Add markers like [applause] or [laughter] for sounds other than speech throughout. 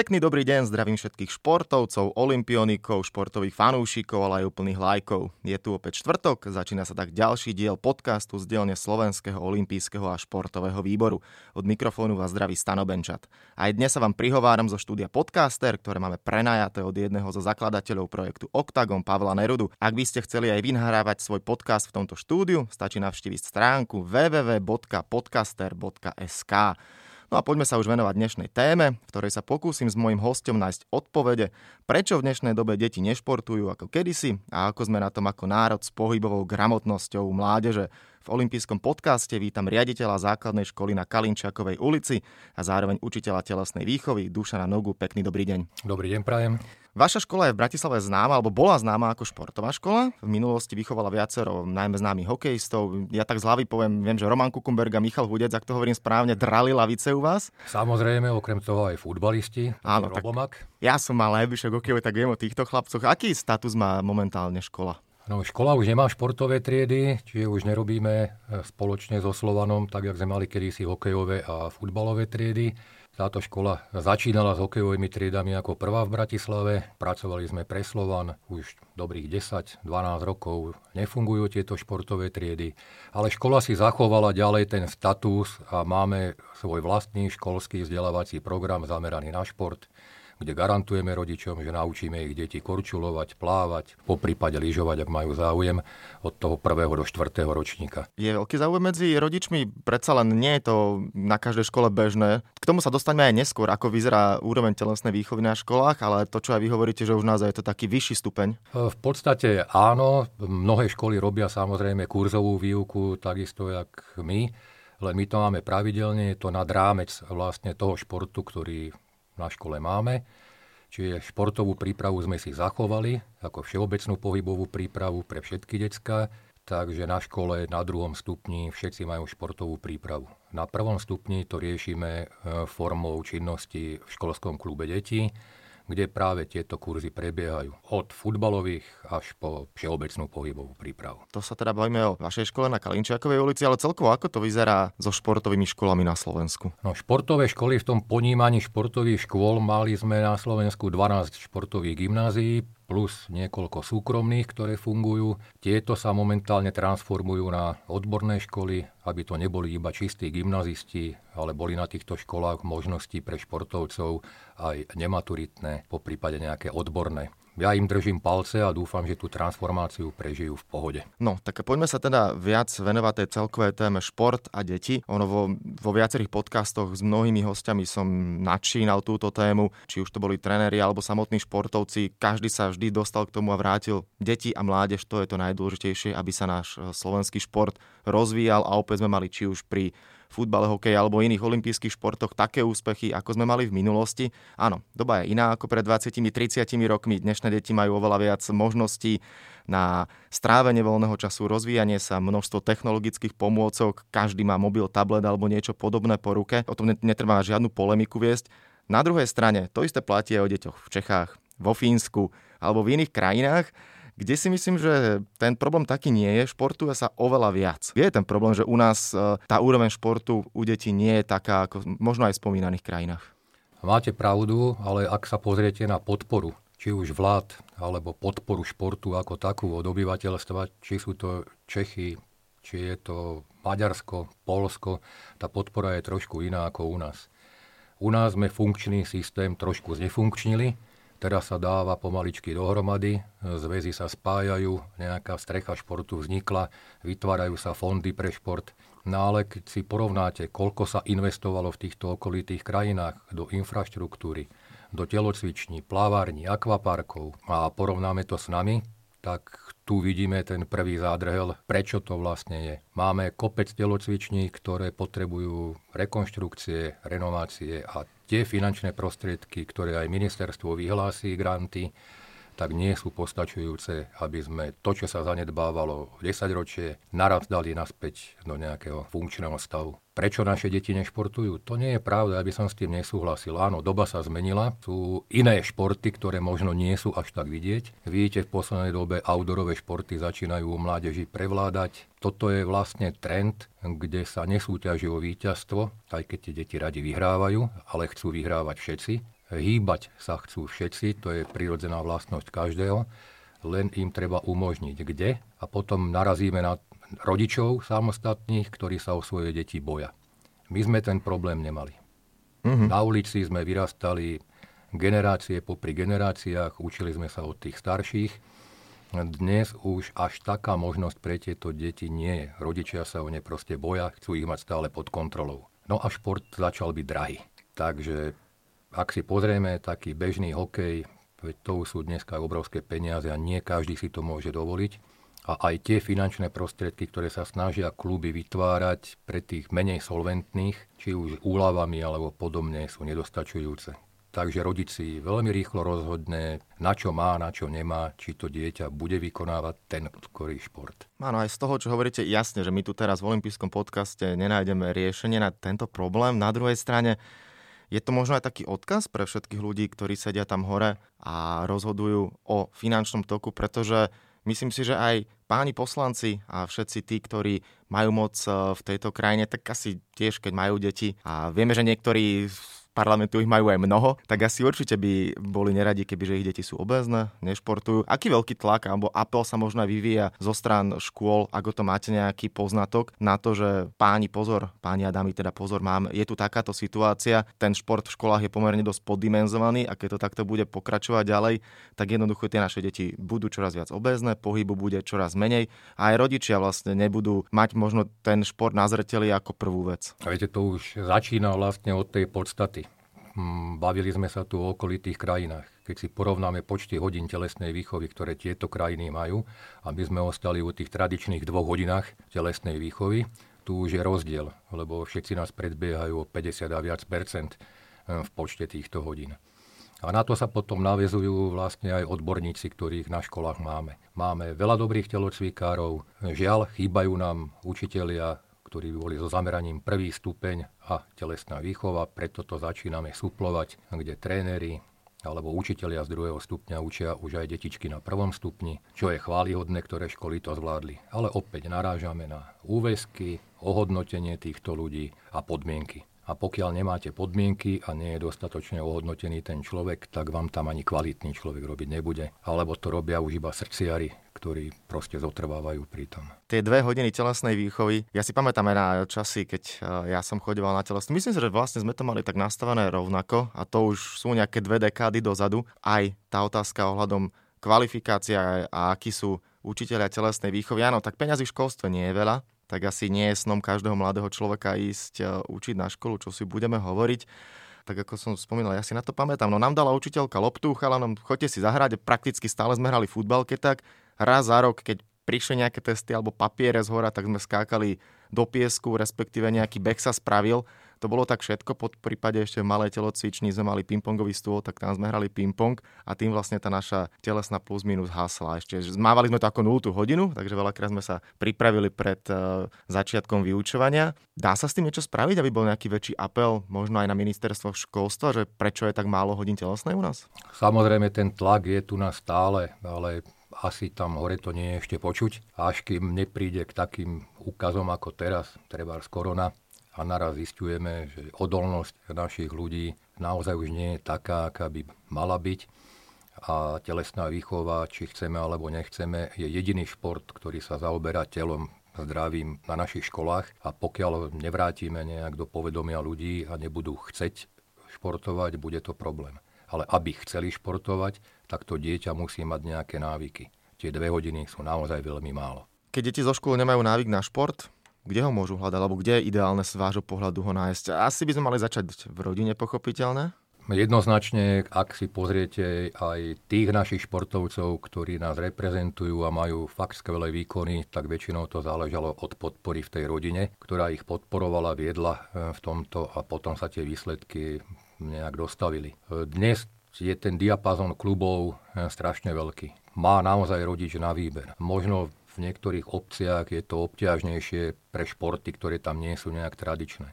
Pekný dobrý deň, zdravím všetkých športovcov, olimpionikov, športových fanúšikov, ale aj úplných lajkov. Je tu opäť štvrtok, začína sa tak ďalší diel podcastu z dielne Slovenského olimpijského a športového výboru. Od mikrofónu vás zdraví Stano Benčat. Aj dnes sa vám prihováram zo štúdia Podcaster, ktoré máme prenajaté od jedného zo zakladateľov projektu Octagon Pavla Nerudu. Ak by ste chceli aj vynahrávať svoj podcast v tomto štúdiu, stačí navštíviť stránku www.podcaster.sk. No a poďme sa už venovať dnešnej téme, v ktorej sa pokúsim s mojim hostom nájsť odpovede, prečo v dnešnej dobe deti nešportujú ako kedysi a ako sme na tom ako národ s pohybovou gramotnosťou mládeže. V olympijskom podcaste vítam riaditeľa základnej školy na Kalinčakovej ulici a zároveň učiteľa telesnej výchovy Dušana Nogu. Pekný dobrý deň. Dobrý deň, prajem. Vaša škola je v Bratislave známa, alebo bola známa ako športová škola. V minulosti vychovala viacero najmä známych hokejistov. Ja tak z hlavy poviem, viem, že Roman Kukumberg a Michal Hudec, ak to hovorím správne, drali lavice u vás. Samozrejme, okrem toho aj futbalisti. Áno, tak ja som mal najvyššie hokejové, tak viem o týchto chlapcoch. Aký status má momentálne škola? No, škola už nemá športové triedy, čiže už nerobíme e, spoločne so Slovanom, tak jak sme mali kedysi hokejové a futbalové triedy. Táto škola začínala s hokejovými triedami ako prvá v Bratislave. Pracovali sme pre Slovan už dobrých 10-12 rokov. Nefungujú tieto športové triedy, ale škola si zachovala ďalej ten status a máme svoj vlastný školský vzdelávací program zameraný na šport kde garantujeme rodičom, že naučíme ich deti korčulovať, plávať, po prípade lyžovať, ak majú záujem, od toho prvého do štvrtého ročníka. Je veľký záujem medzi rodičmi, predsa len nie je to na každej škole bežné. K tomu sa dostaňme aj neskôr, ako vyzerá úroveň telesnej výchovy na školách, ale to, čo aj vy hovoríte, že už naozaj je to taký vyšší stupeň. V podstate áno, mnohé školy robia samozrejme kurzovú výuku, takisto jak my, len my to máme pravidelne, je to nad rámec vlastne toho športu, ktorý na škole máme. Čiže športovú prípravu sme si zachovali ako všeobecnú pohybovú prípravu pre všetky decka, takže na škole na druhom stupni všetci majú športovú prípravu. Na prvom stupni to riešime e, formou činnosti v školskom klube detí, kde práve tieto kurzy prebiehajú. Od futbalových až po všeobecnú pohybovú prípravu. To sa teda bavíme o vašej škole na Kalinčiakovej ulici, ale celkovo ako to vyzerá so športovými školami na Slovensku? No, športové školy v tom ponímaní športových škôl mali sme na Slovensku 12 športových gymnázií, plus niekoľko súkromných, ktoré fungujú. Tieto sa momentálne transformujú na odborné školy, aby to neboli iba čistí gymnazisti, ale boli na týchto školách možnosti pre športovcov aj nematuritné, po prípade nejaké odborné ja im držím palce a dúfam, že tú transformáciu prežijú v pohode. No, tak poďme sa teda viac venovať tej celkovej téme šport a deti. Ono vo, vo viacerých podcastoch s mnohými hostiami som načínal túto tému, či už to boli tréneri alebo samotní športovci. Každý sa vždy dostal k tomu a vrátil. Deti a mládež, to je to najdôležitejšie, aby sa náš eh, slovenský šport rozvíjal a opäť sme mali či už pri futbale, hokeji alebo iných olympijských športoch také úspechy, ako sme mali v minulosti. Áno, doba je iná ako pred 20-30 rokmi. Dnešné deti majú oveľa viac možností na strávenie voľného času, rozvíjanie sa, množstvo technologických pomôcok, každý má mobil, tablet alebo niečo podobné po ruke. O tom netrvá žiadnu polemiku viesť. Na druhej strane, to isté platí aj o deťoch v Čechách, vo Fínsku alebo v iných krajinách kde si myslím, že ten problém taký nie je, športuje sa oveľa viac. Je ten problém, že u nás e, tá úroveň športu u detí nie je taká, ako možno aj v spomínaných krajinách. Máte pravdu, ale ak sa pozriete na podporu, či už vlád, alebo podporu športu ako takú od obyvateľstva, či sú to Čechy, či je to Maďarsko, Polsko, tá podpora je trošku iná ako u nás. U nás sme funkčný systém trošku znefunkčnili, Teraz sa dáva pomaličky dohromady, zväzy sa spájajú, nejaká strecha športu vznikla, vytvárajú sa fondy pre šport. No ale keď si porovnáte, koľko sa investovalo v týchto okolitých krajinách do infraštruktúry, do telocviční, plavární, akvaparkov a porovnáme to s nami, tak tu vidíme ten prvý zádrhel, prečo to vlastne je. Máme kopec telocviční, ktoré potrebujú rekonštrukcie, renovácie a tie finančné prostriedky, ktoré aj ministerstvo vyhlási, granty, tak nie sú postačujúce, aby sme to, čo sa zanedbávalo v 10 ročie, naraz dali naspäť do nejakého funkčného stavu. Prečo naše deti nešportujú? To nie je pravda, aby som s tým nesúhlasil. Áno, doba sa zmenila, sú iné športy, ktoré možno nie sú až tak vidieť. Vidíte, v poslednej dobe outdoorové športy začínajú u mládeži prevládať. Toto je vlastne trend, kde sa nesúťaží o víťazstvo, aj keď tie deti radi vyhrávajú, ale chcú vyhrávať všetci Hýbať sa chcú všetci, to je prirodzená vlastnosť každého, len im treba umožniť kde a potom narazíme na rodičov samostatných, ktorí sa o svoje deti boja. My sme ten problém nemali. Mm-hmm. Na ulici sme vyrastali generácie popri generáciách, učili sme sa od tých starších. Dnes už až taká možnosť pre tieto deti nie je. Rodičia sa o ne proste boja, chcú ich mať stále pod kontrolou. No a šport začal byť drahý. Takže ak si pozrieme taký bežný hokej, veď to sú dneska obrovské peniaze a nie každý si to môže dovoliť. A aj tie finančné prostriedky, ktoré sa snažia kluby vytvárať pre tých menej solventných, či už úľavami alebo podobne, sú nedostačujúce. Takže rodič si veľmi rýchlo rozhodne, na čo má, na čo nemá, či to dieťa bude vykonávať ten ktorý šport. Áno, aj z toho, čo hovoríte, jasne, že my tu teraz v olympijskom podcaste nenájdeme riešenie na tento problém. Na druhej strane, je to možno aj taký odkaz pre všetkých ľudí, ktorí sedia tam hore a rozhodujú o finančnom toku, pretože myslím si, že aj páni poslanci a všetci tí, ktorí majú moc eh, v tejto krajine, tak asi tiež, keď majú deti a vieme, že niektorí parlamentu ich majú aj mnoho, tak asi určite by boli neradi, kebyže ich deti sú obezné, nešportujú. Aký veľký tlak alebo apel sa možno vyvíja zo strán škôl, ako to máte nejaký poznatok na to, že páni pozor, páni a dámy teda pozor, mám, je tu takáto situácia, ten šport v školách je pomerne dosť poddimenzovaný a keď to takto bude pokračovať ďalej, tak jednoducho tie naše deti budú čoraz viac obezné, pohybu bude čoraz menej a aj rodičia vlastne nebudú mať možno ten šport na zreteli ako prvú vec. A viete, to už začína vlastne od tej podstaty. Mm, bavili sme sa tu o okolitých krajinách. Keď si porovnáme počty hodín telesnej výchovy, ktoré tieto krajiny majú, aby sme ostali u tých tradičných dvoch hodinách telesnej výchovy, tu už je rozdiel, lebo všetci nás predbiehajú o 50 a viac percent eh, v počte týchto hodín. A na to sa potom navezujú vlastne aj odborníci, ktorých na školách máme. Máme veľa dobrých telocvikárov, žiaľ, chýbajú nám učitelia ktorí boli so zameraním prvý stupeň a telesná výchova, preto to začíname suplovať, kde tréneri alebo učitelia z druhého stupňa učia už aj detičky na prvom stupni, čo je chválihodné, ktoré školy to zvládli. Ale opäť narážame na úväzky, ohodnotenie týchto ľudí a podmienky. A pokiaľ nemáte podmienky a nie je dostatočne ohodnotený ten človek, tak vám tam ani kvalitný človek robiť nebude. Alebo to robia už iba srdciari, ktorí proste zotrvávajú pri tom. Tie dve hodiny telesnej výchovy, ja si pamätám na časy, keď eh, ja som chodeval na telesnú. Myslím si, že vlastne sme to mali tak nastavené rovnako a to už sú nejaké dve dekády dozadu. Aj tá otázka ohľadom kvalifikácia a akí sú učiteľia telesnej výchovy. Áno, tak peňazí v školstve nie je veľa, tak asi nie je snom každého mladého človeka ísť e, učiť na školu, čo si budeme hovoriť. Tak ako som spomínal, ja si na to pamätám. No nám dala učiteľka loptu, chalanom, chodte si zahrať, prakticky stále sme hrali futbal, keď tak. Raz za rok, keď prišli nejaké testy alebo papiere z hora, tak sme skákali do piesku, respektíve nejaký beh sa spravil to bolo tak všetko. Pod prípade ešte v malej telocvični sme mali pingpongový stôl, tak tam sme hrali pingpong a tým vlastne tá naša telesná plus minus hasla. Ešte zmávali sme to ako 0 hodinu, takže veľakrát sme sa pripravili pred uh, začiatkom vyučovania. Dá sa s tým niečo spraviť, aby bol nejaký väčší apel, možno aj na ministerstvo školstva, že prečo je tak málo hodín telesnej u nás? Samozrejme, ten tlak je tu na stále, ale asi tam hore to nie je ešte počuť, až kým nepríde k takým úkazom ako teraz, treba z korona, a naraz zistujeme, že odolnosť našich ľudí naozaj už nie je taká, aká by mala byť a telesná výchova, či chceme alebo nechceme, je jediný šport, ktorý sa zaoberá telom zdravím na našich školách a pokiaľ nevrátime nejak do povedomia ľudí a nebudú chceť športovať, bude to problém. Ale aby chceli športovať, tak to dieťa musí mať nejaké návyky. Tie dve hodiny sú naozaj veľmi málo. Keď deti zo školy nemajú návyk na šport, kde ho môžu hľadať, alebo kde je ideálne z vášho pohľadu ho nájsť? Asi by sme mali začať v rodine, pochopiteľne. Jednoznačne, ak si pozriete aj tých našich športovcov, ktorí nás reprezentujú a majú fakt skvelé výkony, tak väčšinou to záležalo od podpory v tej rodine, ktorá ich podporovala, viedla e, v tomto a potom sa tie výsledky nejak dostavili. E, dnes je ten diapazon klubov e, strašne veľký. Má naozaj rodič na výber. Možno v niektorých obciach je to obťažnejšie pre športy, ktoré tam nie sú nejak tradičné.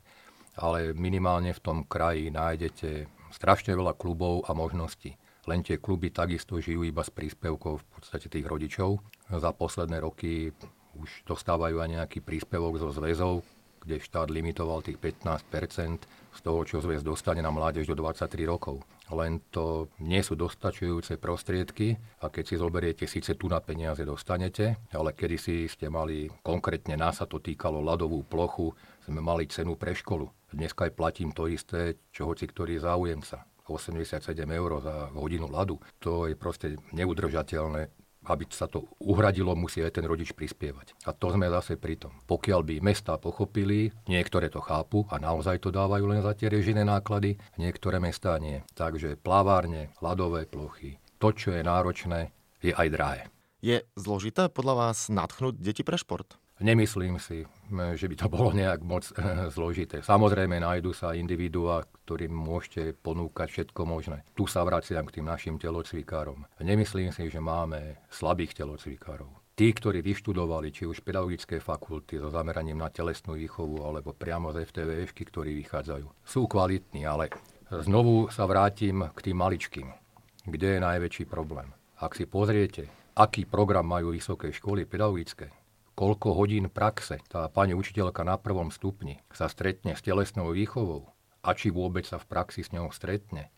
Ale minimálne v tom kraji nájdete strašne veľa klubov a možností. Len tie kluby takisto žijú iba z príspevkov v podstate tých rodičov. Za posledné roky už dostávajú aj nejaký príspevok zo zväzov, kde štát limitoval tých 15% z toho, čo zväz dostane na mládež do 23 rokov. Len to nie sú dostačujúce prostriedky a keď si zoberiete, síce tu na peniaze dostanete, ale kedysi ste mali, konkrétne nás sa to týkalo ľadovú plochu, sme mali cenu pre školu. Dneska aj platím to isté, čo hoci ktorý záujemca. 87 eur za hodinu ľadu. To je proste neudržateľné aby sa to uhradilo, musí aj ten rodič prispievať. A to sme zase pri tom. Pokiaľ by mestá pochopili, niektoré to chápu a naozaj to dávajú len za tie režiné náklady, niektoré mestá nie. Takže plavárne, ľadové plochy, to, čo je náročné, je aj drahé. Je zložité podľa vás nadchnúť deti pre šport? Nemyslím si, že by to [laughs] bolo nejak moc zložité. Samozrejme nájdu sa individuá, ktorým môžete ponúkať všetko možné. Tu sa vraciam k tým našim telocvikárom. Nemyslím si, že máme slabých telocvikárov. Tí, ktorí vyštudovali či už pedagogické fakulty so zameraním na telesnú výchovu alebo priamo z FTVŠ, ktorí vychádzajú, sú kvalitní, ale znovu sa vrátim k tým maličkým. Kde je najväčší problém? Ak si pozriete, aký program majú vysoké školy pedagogické, koľko hodín praxe tá pani učiteľka na prvom stupni sa stretne s telesnou výchovou a či vôbec sa v praxi s ňou stretne.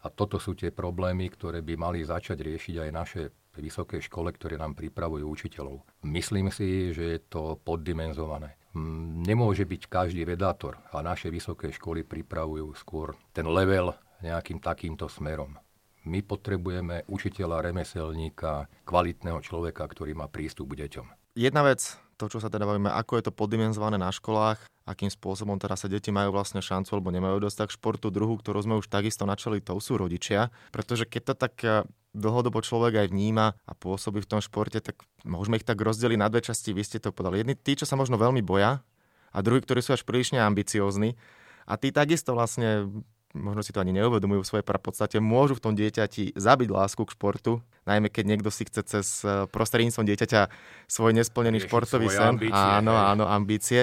A toto sú tie problémy, ktoré by mali začať riešiť aj naše vysoké škole, ktoré nám pripravujú učiteľov. Myslím si, že je to poddimenzované. Nemôže byť každý vedátor a naše vysoké školy pripravujú skôr ten level nejakým takýmto smerom. My potrebujeme učiteľa, remeselníka, kvalitného človeka, ktorý má prístup k deťom jedna vec, to, čo sa teda bavíme, ako je to poddimenzované na školách, akým spôsobom teraz sa deti majú vlastne šancu alebo nemajú dostať k športu. Druhú, ktorú sme už takisto načali, to sú rodičia. Pretože keď to tak eh, dlhodobo človek aj vníma a pôsobí v tom športe, tak môžeme ich tak rozdeliť na dve časti. Vy ste to povedali. Jedni tí, čo sa možno veľmi boja a druhí, ktorí sú až prílišne ambiciózni. A tí takisto vlastne možno si to ani neuvedomujú v svojej podstate, môžu v tom dieťati zabiť lásku k športu, najmä keď niekto si chce cez eh, prostredníctvom dieťaťa svoj nesplnený Rieši športový sen. Ambície, áno, hej. áno, ambície.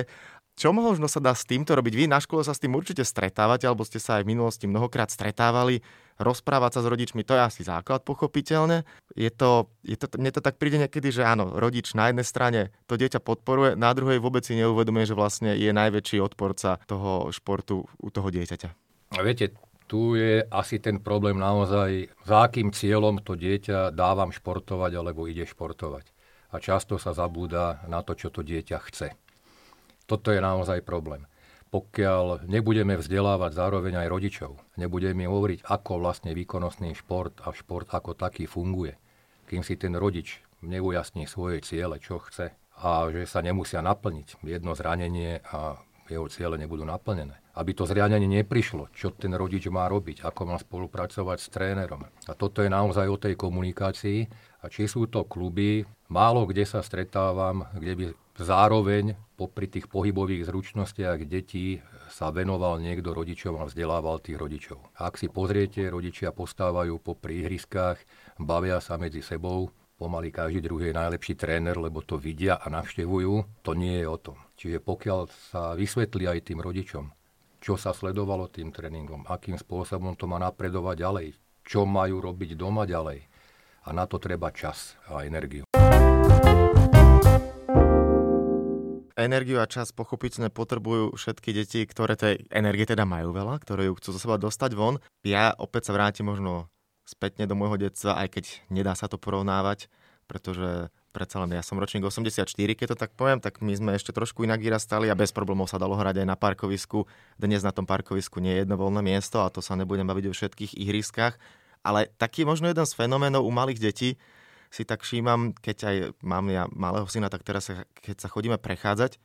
Čo možno sa dá s týmto robiť? Vy na škole sa s tým určite stretávate, alebo ste sa aj v minulosti mnohokrát stretávali. Rozprávať sa s rodičmi, to je asi základ, pochopiteľne. Je to, je to, mne to tak príde niekedy, že áno, rodič na jednej strane to dieťa podporuje, na druhej vôbec si neuvedomuje, že vlastne je najväčší odporca toho športu u toho dieťaťa. Viete, tu je asi ten problém naozaj, za akým cieľom to dieťa dávam športovať alebo ide športovať. A často sa zabúda na to, čo to dieťa chce. Toto je naozaj problém. Pokiaľ nebudeme vzdelávať zároveň aj rodičov, nebudeme hovoriť, ako vlastne výkonnostný šport a šport ako taký funguje, kým si ten rodič neujasní svoje ciele, čo chce a že sa nemusia naplniť jedno zranenie a jeho ciele nebudú naplnené aby to zriadenie neprišlo, čo ten rodič má robiť, ako má spolupracovať s trénerom. A toto je naozaj o tej komunikácii. A či sú to kluby, málo kde sa stretávam, kde by zároveň popri tých pohybových zručnostiach detí sa venoval niekto rodičom a vzdelával tých rodičov. Ak si pozriete, rodičia postávajú po ihriskách, bavia sa medzi sebou, pomaly každý druhý je najlepší tréner, lebo to vidia a navštevujú, to nie je o tom. Čiže pokiaľ sa vysvetlí aj tým rodičom, čo sa sledovalo tým tréningom, akým spôsobom to má napredovať ďalej, čo majú robiť doma ďalej. A na to treba čas a energiu. Energiu a čas pochopiteľne potrebujú všetky deti, ktoré tej energie teda majú veľa, ktoré ju chcú zo seba dostať von. Ja opäť sa vrátim možno spätne do môjho detstva, aj keď nedá sa to porovnávať, pretože predsa len ja som ročník 84, keď to tak poviem, tak my sme ešte trošku inak vyrastali a bez problémov sa dalo hrať aj na parkovisku. Dnes na tom parkovisku nie je jedno voľné miesto a to sa nebudem baviť o všetkých ihriskách. Ale taký možno jeden z fenoménov u malých detí si tak všímam, keď aj mám ja malého syna, tak teraz keď sa chodíme prechádzať,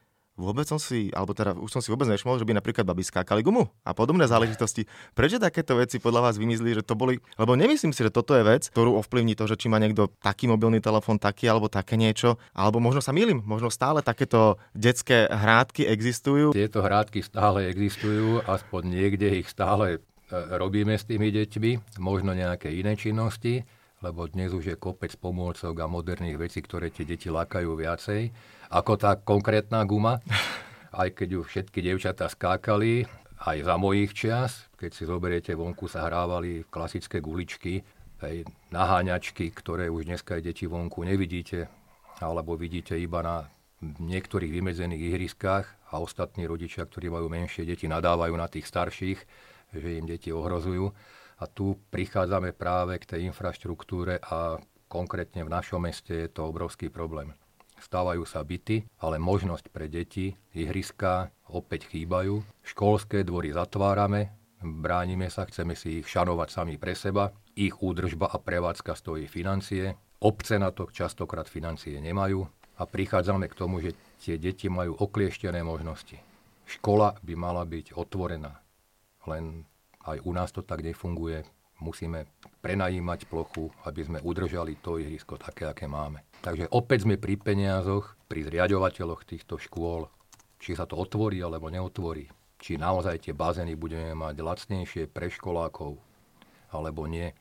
vôbec som si, alebo teda už som si vôbec nevšimol, že by napríklad babi skákali gumu a podobné záležitosti. Prečo takéto veci podľa vás vymyslí, že to boli, lebo nemyslím si, že toto je vec, ktorú ovplyvní to, že či má niekto taký mobilný telefón, taký alebo také niečo, alebo možno sa milím, možno stále takéto detské hrádky existujú. Tieto hrádky stále existujú, aspoň niekde ich stále e, robíme s tými deťmi, možno nejaké iné činnosti, lebo dnes už je kopec pomôcok a moderných vecí, ktoré tie deti lákajú viacej ako tá konkrétna guma. Aj keď ju všetky dievčatá skákali, aj za mojich čias, keď si zoberiete, vonku sa hrávali klasické guličky, aj naháňačky, ktoré už dneska aj deti vonku nevidíte, alebo vidíte iba na niektorých vymedzených ihriskách a ostatní rodičia, ktorí majú menšie deti, nadávajú na tých starších, že im deti ohrozujú. A tu prichádzame práve k tej infraštruktúre a konkrétne v našom meste je to obrovský problém. Stávajú sa byty, ale možnosť pre deti, ihriská opäť chýbajú. Školské dvory zatvárame, bránime sa, chceme si ich šanovať sami pre seba. Ich údržba a prevádzka stojí financie. Obce na to častokrát financie nemajú a prichádzame k tomu, že tie deti majú oklieštené možnosti. Škola by mala byť otvorená. Len aj u nás to tak nefunguje. Musíme prenajímať plochu, aby sme udržali to ihrisko také, aké máme. Takže opäť sme pri peniazoch, pri zriadovateľoch týchto škôl, či sa to otvorí alebo neotvorí. Či naozaj tie bazény budeme mať lacnejšie pre školákov, alebo nie.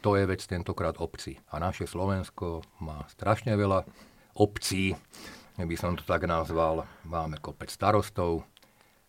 To je vec tentokrát obci. A naše Slovensko má strašne veľa obcí, by som to tak nazval. Máme kopec starostov,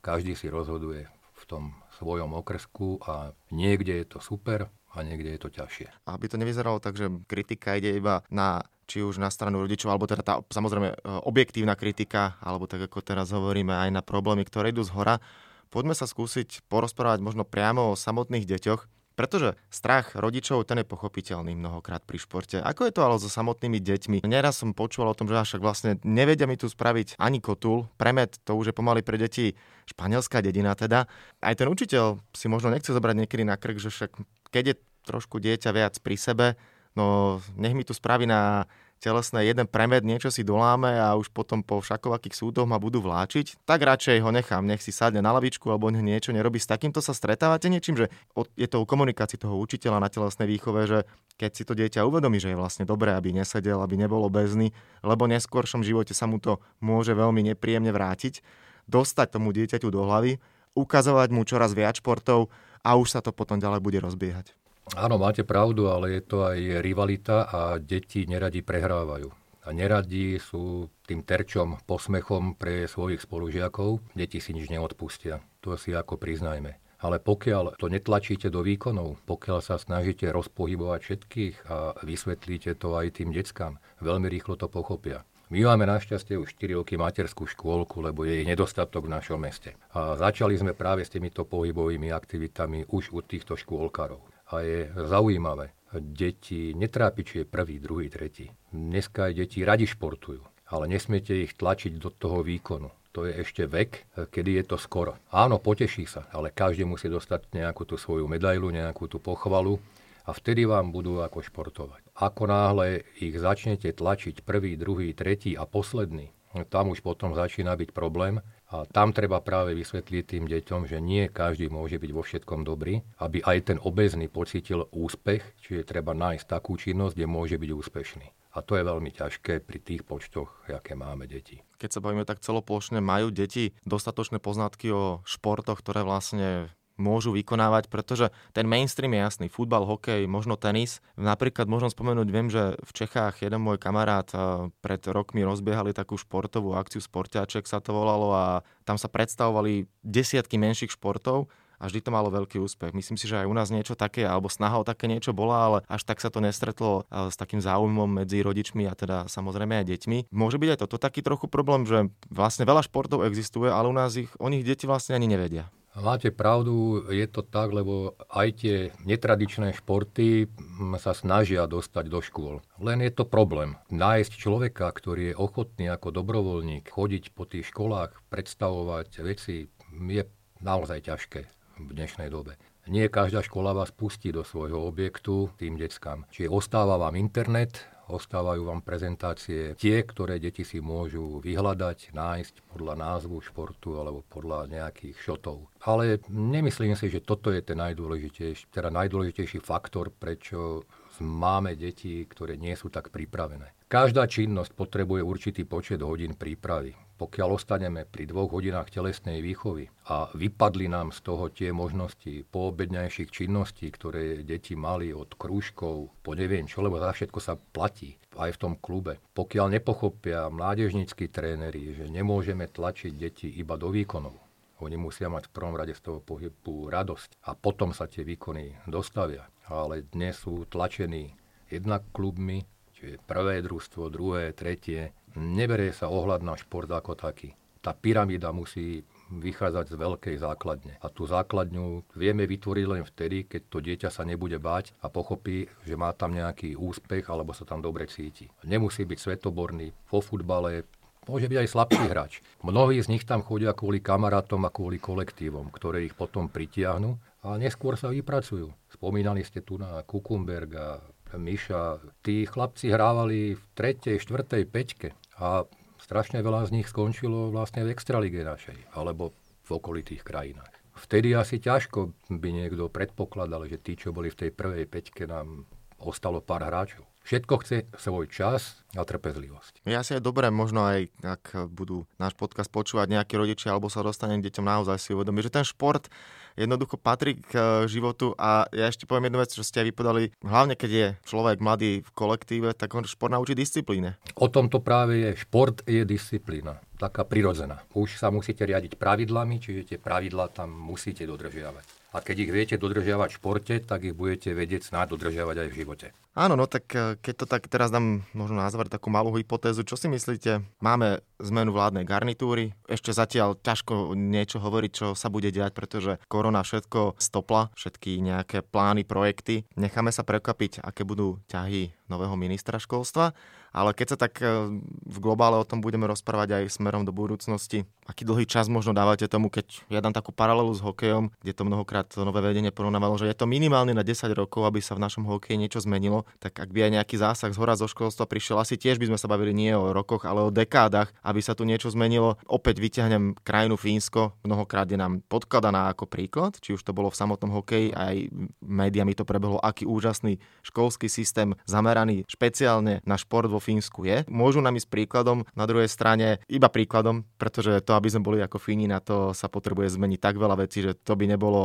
každý si rozhoduje v tom svojom okresku a niekde je to super a niekde je to ťažšie. Aby to nevyzeralo tak, že kritika ide iba na či už na stranu rodičov, alebo teda tá samozrejme e, objektívna kritika, alebo tak ako teraz hovoríme aj na problémy, ktoré idú z hora. Poďme sa skúsiť porozprávať možno priamo o samotných deťoch, pretože strach rodičov ten je pochopiteľný mnohokrát pri športe. Ako je to ale so samotnými deťmi? Neraz som počúval o tom, že však vlastne nevedia mi tu spraviť ani kotul. Premet to už je pomaly pre deti španielská dedina teda. Aj ten učiteľ si možno nechce zobrať niekedy na krk, že však keď je trošku dieťa viac pri sebe, no nech mi tu spraví na telesné jeden premed, niečo si doláme a už potom po všakovakých súdoch ma budú vláčiť, tak radšej ho nechám, nech si sadne na lavičku alebo niečo nerobí. S takýmto sa stretávate niečím, že je to o komunikácii toho učiteľa na telesnej výchove, že keď si to dieťa uvedomí, že je vlastne dobré, aby nesedel, aby nebolo bezný, lebo neskôršom živote sa mu to môže veľmi nepríjemne vrátiť, dostať tomu dieťaťu do hlavy, ukazovať mu čoraz viac športov a už sa to potom ďalej bude rozbiehať. Áno, máte pravdu, ale je to aj rivalita a deti neradi prehrávajú. A neradi sú tým terčom, posmechom pre svojich spolužiakov. Deti si nič neodpustia. To si ako priznajme. Ale pokiaľ to netlačíte do výkonov, pokiaľ sa snažíte rozpohybovať všetkých a vysvetlíte to aj tým deckám, veľmi rýchlo to pochopia. My máme našťastie už 4 roky materskú škôlku, lebo je ich nedostatok v našom meste. A začali sme práve s týmito pohybovými aktivitami už u týchto škôlkarov a je zaujímavé. Deti netrápi, či je prvý, druhý, tretí. Dneska aj deti radi športujú, ale nesmiete ich tlačiť do toho výkonu. To je ešte vek, kedy je to skoro. Áno, poteší sa, ale každý musí dostať nejakú tú svoju medailu, nejakú tú pochvalu a vtedy vám budú ako športovať. Ako náhle ich začnete tlačiť prvý, druhý, tretí a posledný, tam už potom začína byť problém a tam treba práve vysvetliť tým deťom, že nie každý môže byť vo všetkom dobrý, aby aj ten obezný pocítil úspech, čiže treba nájsť takú činnosť, kde môže byť úspešný. A to je veľmi ťažké pri tých počtoch, aké máme deti. Keď sa bavíme tak celoplošne, majú deti dostatočné poznatky o športoch, ktoré vlastne môžu vykonávať, pretože ten mainstream je jasný. Futbal, hokej, možno tenis. Napríklad možno spomenúť, viem, že v Čechách jeden môj kamarát eh, pred rokmi rozbiehali takú športovú akciu Sportiaček sa to volalo a tam sa predstavovali desiatky menších športov a vždy to malo veľký úspech. Myslím si, že aj u nás niečo také, alebo snaha o také niečo bola, ale až tak sa to nestretlo eh, s takým záujmom medzi rodičmi a teda samozrejme aj deťmi. Môže byť aj toto taký trochu problém, že vlastne veľa športov existuje, ale u nás ich, o nich deti vlastne ani nevedia. Máte pravdu, je to tak, lebo aj tie netradičné športy sa snažia dostať do škôl. Len je to problém. Nájsť človeka, ktorý je ochotný ako dobrovoľník chodiť po tých školách, predstavovať veci, je naozaj ťažké v dnešnej dobe. Nie každá škola vás pustí do svojho objektu tým deckám. Čiže ostáva vám internet, ostávajú vám prezentácie tie, ktoré deti si môžu vyhľadať, nájsť podľa názvu športu alebo podľa nejakých šotov. Ale nemyslím si, že toto je ten najdôležitejší, teda najdôležitejší faktor, prečo máme deti, ktoré nie sú tak pripravené. Každá činnosť potrebuje určitý počet hodín prípravy. Pokiaľ ostaneme pri dvoch hodinách telesnej výchovy a vypadli nám z toho tie možnosti poobedňajších činností, ktoré deti mali od krúžkov po neviem čo, lebo za všetko sa platí aj v tom klube. Pokiaľ nepochopia mládežníckí tréneri, že nemôžeme tlačiť deti iba do výkonov, oni musia mať v prvom rade z toho pohybu radosť a potom sa tie výkony dostavia. Ale dnes sú tlačení jednak klubmi, čiže prvé družstvo, druhé, tretie, Neberie sa ohľad na šport ako taký. Tá pyramída musí vychádzať z veľkej základne. A tú základňu vieme vytvoriť len vtedy, keď to dieťa sa nebude báť a pochopí, že má tam nejaký úspech alebo sa tam dobre cíti. Nemusí byť svetoborný vo futbale, môže byť aj slabší hráč. Mnohí z nich tam chodia kvôli kamarátom a kvôli kolektívom, ktoré ich potom pritiahnu a neskôr sa vypracujú. Spomínali ste tu na Kukumberga, Miša. Tí chlapci hrávali v tretej, štvrtej peťke a strašne veľa z nich skončilo vlastne v extralige našej, alebo v okolitých krajinách. Vtedy asi ťažko by niekto predpokladal, že tí, čo boli v tej prvej peťke, nám ostalo pár hráčov. Všetko chce svoj čas a trpezlivosť. Je asi aj dobré, možno aj ak budú náš podcast počúvať nejakí rodičia alebo sa dostane k deťom naozaj si uvedomí, že ten šport jednoducho patrí k eh, životu a ja ešte poviem jednu vec, čo ste aj vypodali, hlavne keď je človek mladý v kolektíve, tak on šport naučí disciplíne. O tom to práve je. Šport je disciplína, taká prirodzená. Už sa musíte riadiť pravidlami, čiže tie pravidlá tam musíte dodržiavať a keď ich viete dodržiavať v športe, tak ich budete vedieť snáď dodržiavať aj v živote. Áno, no tak eh, keď to tak teraz dám možno nazvať takú malú hypotézu, čo si myslíte? Máme zmenu vládnej garnitúry, ešte zatiaľ ťažko niečo hovoriť, čo sa bude diať, pretože korona všetko stopla, všetky nejaké plány, projekty. Necháme sa prekvapiť, aké budú ťahy nového ministra školstva. Ale keď sa tak e, v globále o tom budeme rozprávať aj smerom do budúcnosti, aký dlhý čas možno dávate tomu, keď ja dám takú paralelu s hokejom, kde to mnohokrát nové vedenie porovnávalo, že je to minimálne na 10 rokov, aby sa v našom hokeji niečo zmenilo, tak ak by aj nejaký zásah z hora zo školstva prišiel, asi tiež by sme sa bavili nie o rokoch, ale o dekádach, aby sa tu niečo zmenilo. Opäť vyťahnem krajinu Fínsko, mnohokrát je nám podkladaná ako príklad, či už to bolo v samotnom hokeji, aj médiami to prebehlo, aký úžasný školský systém zameraný špeciálne na šport vo Fínsku je. Môžu nám ísť príkladom, na druhej strane iba príkladom, pretože to, aby sme boli ako Fíni, na to sa potrebuje zmeniť tak veľa vecí, že to by nebolo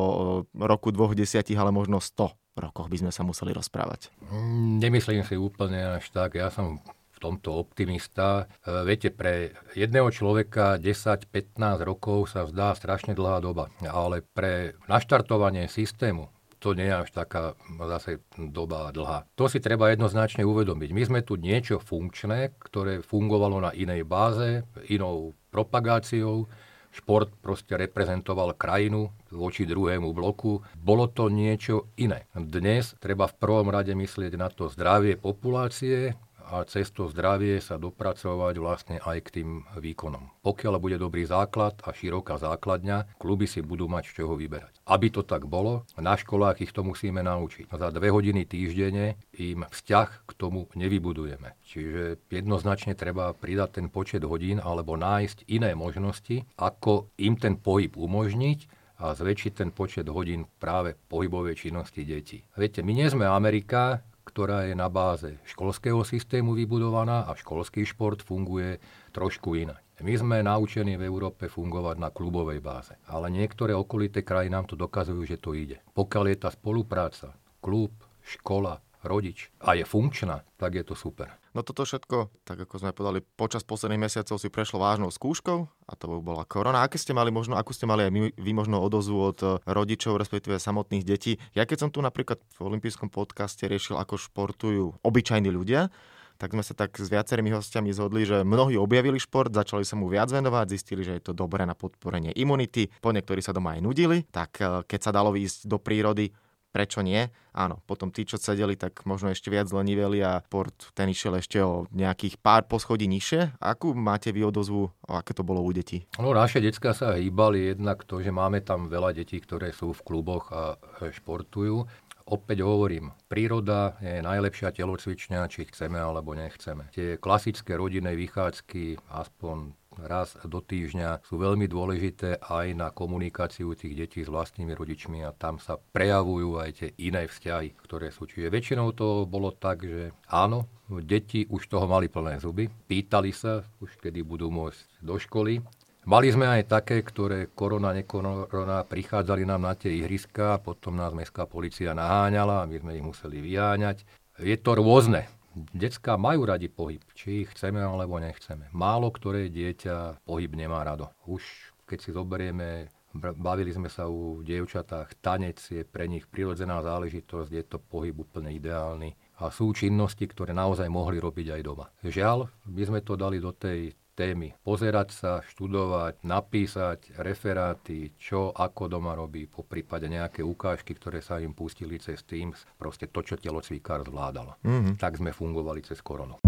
roku dvoch desiatich, ale možno 100 rokoch by sme sa museli rozprávať. Mm, nemyslím si úplne až tak. Ja som v tomto optimista. E, viete, pre jedného človeka 10-15 rokov sa zdá strašne dlhá doba, ale pre naštartovanie systému to nie je až taká zase doba dlhá. To si treba jednoznačne uvedomiť. My sme tu niečo funkčné, ktoré fungovalo na inej báze, inou propagáciou, šport proste reprezentoval krajinu voči druhému bloku. Bolo to niečo iné. Dnes treba v prvom rade myslieť na to zdravie populácie, a cez to zdravie sa dopracovať vlastne aj k tým výkonom. Pokiaľ bude dobrý základ a široká základňa, kluby si budú mať z čoho vyberať. Aby to tak bolo, na školách ich to musíme naučiť. Za dve hodiny týždenne im vzťah k tomu nevybudujeme. Čiže jednoznačne treba pridať ten počet hodín alebo nájsť iné možnosti, ako im ten pohyb umožniť a zväčšiť ten počet hodín práve pohybovej činnosti detí. Viete, my nie sme Amerika, ktorá je na báze školského systému vybudovaná a školský šport funguje trošku inak. My sme naučení v Európe fungovať na klubovej báze, ale niektoré okolité krajiny nám to dokazujú, že to ide. Pokiaľ je tá spolupráca, klub, škola, rodič a je funkčná, tak je to super. No toto všetko, tak ako sme povedali, počas posledných mesiacov si prešlo vážnou skúškou a to bola korona. Aké ste mali možno, akú ste mali aj vy možno odozvu od eh, rodičov, respektíve samotných detí? Ja keď som tu napríklad v olympijskom podcaste riešil, ako športujú obyčajní ľudia, tak sme sa tak s viacerými hostiami zhodli, že mnohí objavili šport, začali sa mu viac venovať, zistili, že je to dobré na podporenie imunity, po niektorí sa doma aj nudili, tak eh, keď sa dalo ísť do prírody, prečo nie? Áno, potom tí, čo sedeli, tak možno ešte viac leniveli a port ten išiel ešte o nejakých pár poschodí nižšie. Akú máte vy odozvu, aké to bolo u detí? No, naše detská sa hýbali jednak to, že máme tam veľa detí, ktoré sú v kluboch a športujú. Opäť hovorím, príroda je najlepšia telocvičňa, či chceme alebo nechceme. Tie klasické rodinné vychádzky, aspoň raz do týždňa sú veľmi dôležité aj na komunikáciu tých detí s vlastnými rodičmi a tam sa prejavujú aj tie iné vzťahy, ktoré sú. Čiže väčšinou to bolo tak, že áno, deti už toho mali plné zuby, pýtali sa už kedy budú môcť do školy, Mali sme aj také, ktoré korona, nekorona, prichádzali nám na tie ihriska, potom nás mestská policia naháňala a my sme ich museli vyháňať. Je to rôzne. Decká majú radi pohyb, či ich chceme alebo nechceme. Málo ktoré dieťa pohyb nemá rado. Už keď si zoberieme, bavili sme sa u dievčatách, tanec je pre nich prirodzená záležitosť, je to pohyb úplne ideálny. A sú činnosti, ktoré naozaj mohli robiť aj doma. Žiaľ, by sme to dali do tej témy. Pozerať sa, študovať, napísať referáty, čo ako doma robí, po prípade nejaké ukážky, ktoré sa im pustili cez Teams, proste to, čo telocvikár zvládal. Mm-hmm. Tak sme fungovali cez koronu.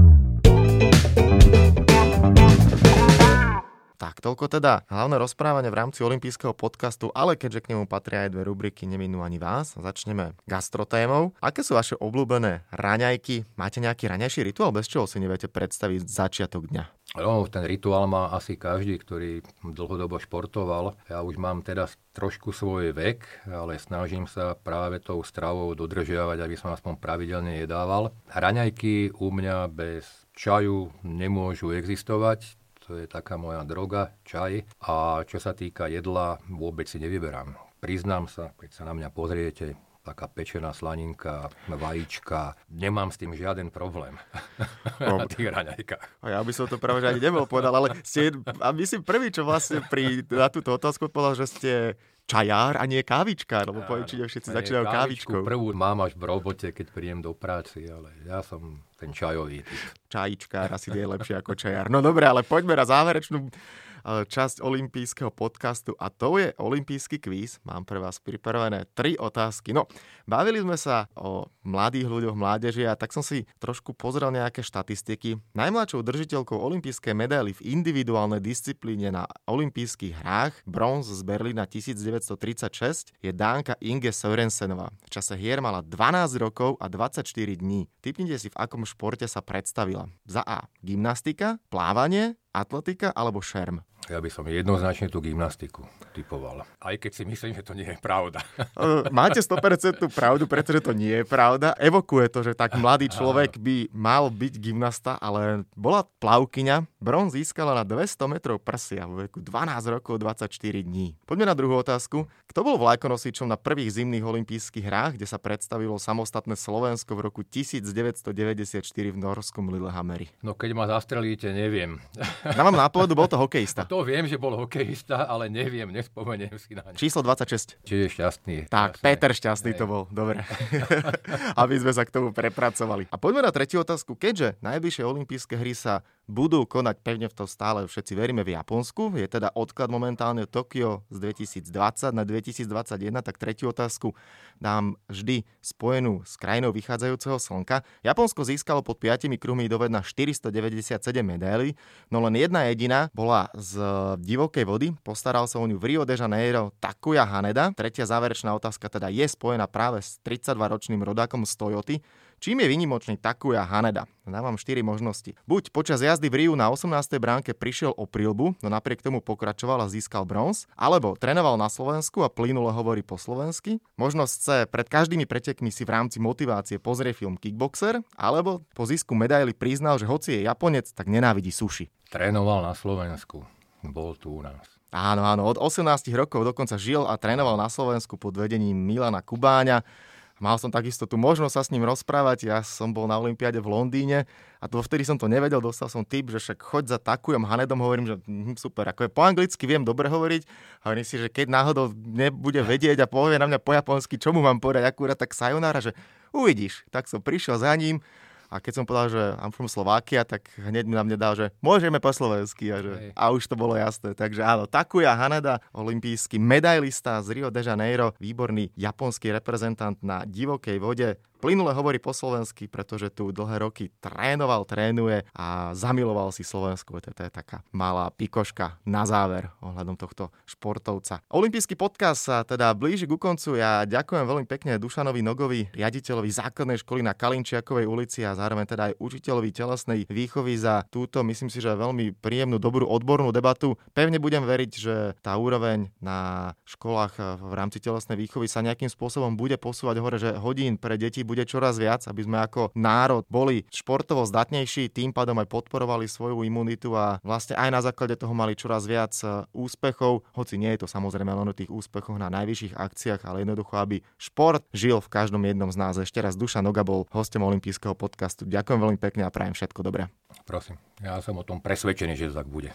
Tak, toľko teda hlavné rozprávanie v rámci olympijského podcastu, ale keďže k nemu patria aj dve rubriky, neminú ani vás. Začneme gastrotémou. Aké sú vaše obľúbené raňajky? Máte nejaký raňajší rituál, bez čoho si neviete predstaviť začiatok dňa? No, ten rituál má asi každý, ktorý dlhodobo športoval. Ja už mám teda trošku svoj vek, ale snažím sa práve tou stravou dodržiavať, aby som aspoň pravidelne jedával. Raňajky u mňa bez čaju nemôžu existovať to je taká moja droga, čaj. A čo sa týka jedla, vôbec si nevyberám. Priznám sa, keď sa na mňa pozriete, taká pečená slaninka, vajíčka. Nemám s tým žiaden problém no. [laughs] na tých raňajkách. Ja by som to práve ani nebol povedal, ale ste, a myslím prvý, čo vlastne pri, na túto otázku odpovedal, že ste čajár a nie kávičkár, lebo poviem, či všetci začínajú kávičkou. Prvú mám až v robote, keď príjem do práci, ale ja som ten čajový typ. Čajičkár asi je lepšie ako čajár. No dobre, ale poďme na záverečnú časť olympijského podcastu a to je olympijský kvíz. Mám pre vás pripravené tri otázky. No, bavili sme sa o mladých ľuďoch, mládeži a tak som si trošku pozrel nejaké štatistiky. Najmladšou držiteľkou olympijskej medaily v individuálnej disciplíne na olympijských hrách bronz z Berlína 1936 je Dánka Inge Sörensenová. V čase hier mala 12 rokov a 24 dní. Typnite si, v akom športe sa predstavila. Za A. Gymnastika, plávanie, atletika alebo šerm? Ja by som jednoznačne tú gymnastiku typoval. Aj keď si myslím, že to nie je pravda. [laughs] Máte 100% pravdu, pretože to nie je pravda. Evokuje to, že tak mladý človek by mal byť gymnasta, ale bola plavkyňa. Bron získala na 200 metrov prsia vo veku 12 rokov 24 dní. Poďme na druhú otázku. Kto bol vlajkonosičom na prvých zimných olympijských hrách, kde sa predstavilo samostatné Slovensko v roku 1994 v norskom Lillehammeri? No keď ma zastrelíte, neviem. Dávam nápovedu, bol to hokejista. To viem, že bol hokejista, ale neviem, nespomeniem si na ne. Číslo 26. Čiže šťastný. Tak, jasne. Peter šťastný to bol, dobre. [laughs] Aby sme sa k tomu prepracovali. A poďme na tretiu otázku. Keďže najbližšie olympijské hry sa budú konať pevne v to stále všetci veríme v Japonsku. Je teda odklad momentálne Tokio z 2020 na 2021, tak tretiu otázku dám vždy spojenú s krajinou vychádzajúceho slnka. Japonsko získalo pod 5 kruhmi dovedna 497 medailí, no len jedna jediná bola z divokej vody. Postaral sa o ňu v Rio de Janeiro Takuya Haneda. Tretia záverečná otázka teda je spojená práve s 32-ročným rodákom z Toyoty, Čím je vynimočný Takuya Haneda? Dávam 4 možnosti. Buď počas jazdy v Riu na 18. bránke prišiel o prilbu, no napriek tomu pokračoval a získal bronz, alebo trénoval na Slovensku a plynule hovorí po slovensky. Možnosť C. Pred každými pretekmi si v rámci motivácie pozrie film Kickboxer, alebo po zisku medaily priznal, že hoci je Japonec, tak nenávidí suši. Trénoval na Slovensku. Bol tu u nás. Áno, áno, od 18 rokov dokonca žil a trénoval na Slovensku pod vedením Milana Kubáňa. Mal som takisto tú možnosť sa s ním rozprávať. Ja som bol na Olympiáde v Londýne a to vtedy som to nevedel. Dostal som tip, že však choď za takujem Hanedom. Hovorím, že hm, super, ako je po anglicky viem dobre hovoriť. Hovorím si, že keď náhodou nebude vedieť a povie na mňa po japonsky, čo mu mám povedať akurát, tak sayonara, že uvidíš. Tak som prišiel za ním a keď som povedal, že I'm from Slovakia, tak hneď mi na mne dal, že môžeme po slovensky a, že, a už to bolo jasné. Takže áno, Takuya Hanada, olimpijský medailista z Rio de Janeiro, výborný japonský reprezentant na divokej vode, Plynule hovorí po slovensky, pretože tu dlhé roky trénoval, trénuje a zamiloval si Slovensku. To je taká malá pikoška na záver ohľadom tohto športovca. Olympijský podcast sa teda blíži ku koncu. Ja ďakujem veľmi pekne Dušanovi Nogovi, riaditeľovi základnej školy na Kalinčiakovej ulici a zároveň teda aj učiteľovi telesnej výchovy za túto, myslím si, že veľmi príjemnú, dobrú odbornú debatu. Pevne budem veriť, že tá úroveň na školách v rámci telesnej výchovy sa nejakým spôsobom bude posúvať hore, že hodín pre deti bude čoraz viac, aby sme ako národ boli športovo zdatnejší, tým pádom aj podporovali svoju imunitu a vlastne aj na základe toho mali čoraz viac e, úspechov, hoci nie je to samozrejme len o tých úspechoch na najvyšších akciách, ale jednoducho, aby šport žil v každom jednom z nás. Ešte raz Duša Noga bol hostom olympijského podcastu. Ďakujem veľmi pekne a prajem všetko dobré. Prosím, ja som o tom presvedčený, že to tak bude.